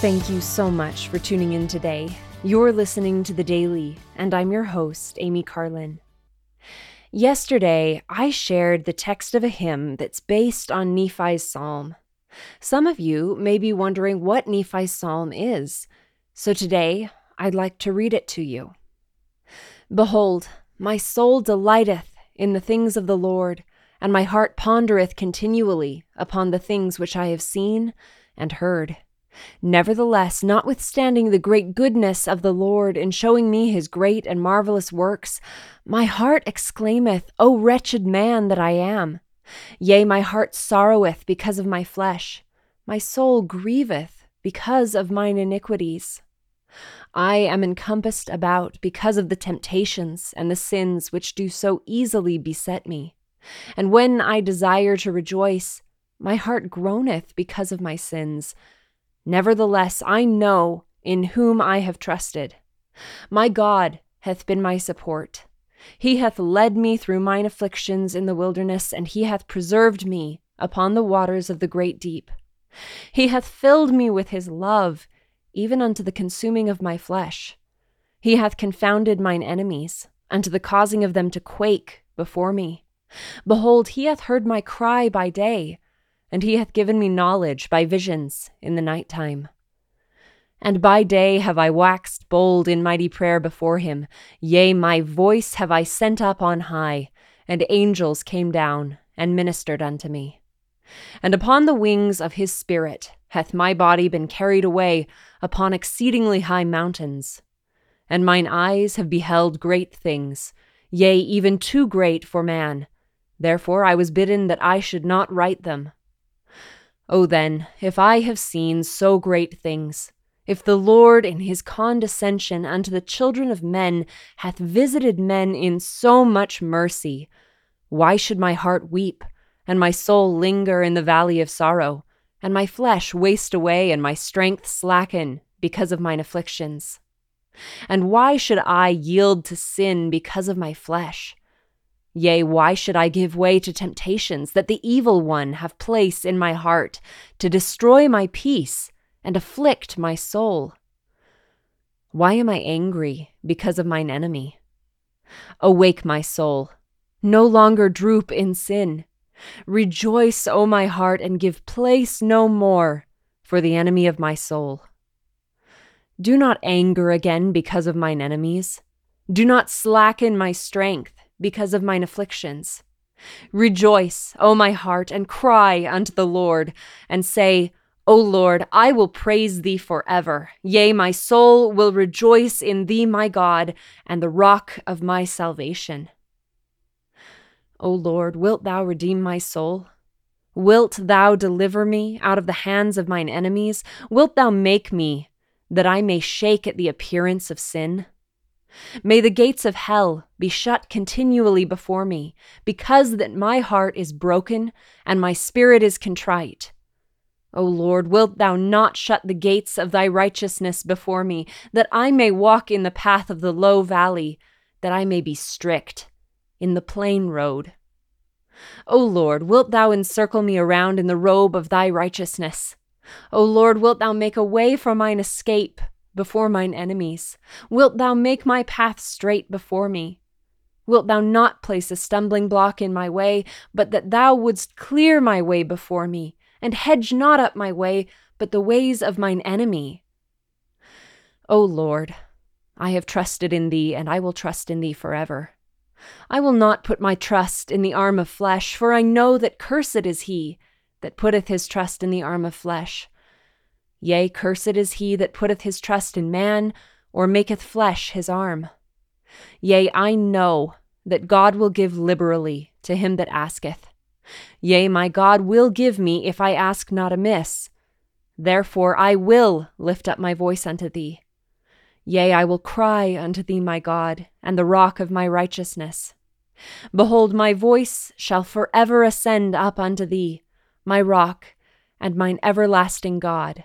Thank you so much for tuning in today. You're listening to The Daily, and I'm your host, Amy Carlin. Yesterday, I shared the text of a hymn that's based on Nephi's psalm. Some of you may be wondering what Nephi's psalm is, so today I'd like to read it to you. Behold, my soul delighteth in the things of the Lord, and my heart pondereth continually upon the things which I have seen and heard. Nevertheless, notwithstanding the great goodness of the Lord in showing me his great and marvelous works, my heart exclaimeth, O wretched man that I am! Yea, my heart sorroweth because of my flesh. My soul grieveth because of mine iniquities. I am encompassed about because of the temptations and the sins which do so easily beset me. And when I desire to rejoice, my heart groaneth because of my sins. Nevertheless, I know in whom I have trusted. My God hath been my support. He hath led me through mine afflictions in the wilderness, and he hath preserved me upon the waters of the great deep. He hath filled me with his love, even unto the consuming of my flesh. He hath confounded mine enemies, unto the causing of them to quake before me. Behold, he hath heard my cry by day, and he hath given me knowledge by visions in the night time. And by day have I waxed bold in mighty prayer before him. Yea, my voice have I sent up on high, and angels came down and ministered unto me. And upon the wings of his Spirit hath my body been carried away upon exceedingly high mountains. And mine eyes have beheld great things, yea, even too great for man. Therefore I was bidden that I should not write them. O then, if I have seen so great things, if the Lord in his condescension unto the children of men hath visited men in so much mercy, why should my heart weep, and my soul linger in the valley of sorrow, and my flesh waste away, and my strength slacken because of mine afflictions? And why should I yield to sin because of my flesh? Yea, why should I give way to temptations that the evil one have place in my heart to destroy my peace and afflict my soul? Why am I angry because of mine enemy? Awake, my soul, no longer droop in sin. Rejoice, O my heart, and give place no more for the enemy of my soul. Do not anger again because of mine enemies. Do not slacken my strength because of mine afflictions. Rejoice, O my heart, and cry unto the Lord, and say, O Lord, I will praise thee forever. Yea, my soul will rejoice in thee, my God, and the rock of my salvation. O Lord, wilt thou redeem my soul? Wilt thou deliver me out of the hands of mine enemies? Wilt thou make me that I may shake at the appearance of sin? May the gates of hell be shut continually before me, because that my heart is broken and my spirit is contrite. O Lord, wilt thou not shut the gates of thy righteousness before me, that I may walk in the path of the low valley, that I may be strict in the plain road? O Lord, wilt thou encircle me around in the robe of thy righteousness? O Lord, wilt thou make a way for mine escape before mine enemies? Wilt thou make my path straight before me? Wilt thou not place a stumbling block in my way, but that thou wouldst clear my way before me, and hedge not up my way, but the ways of mine enemy? O Lord, I have trusted in thee, and I will trust in thee forever. I will not put my trust in the arm of flesh, for I know that cursed is he that putteth his trust in the arm of flesh. Yea, cursed is he that putteth his trust in man, or maketh flesh his arm. Yea, I know that God will give liberally to him that asketh. Yea, my God will give me if I ask not amiss. Therefore I will lift up my voice unto thee. Yea, I will cry unto thee, my God, and the rock of my righteousness. Behold, my voice shall forever ascend up unto thee, my rock, and mine everlasting God.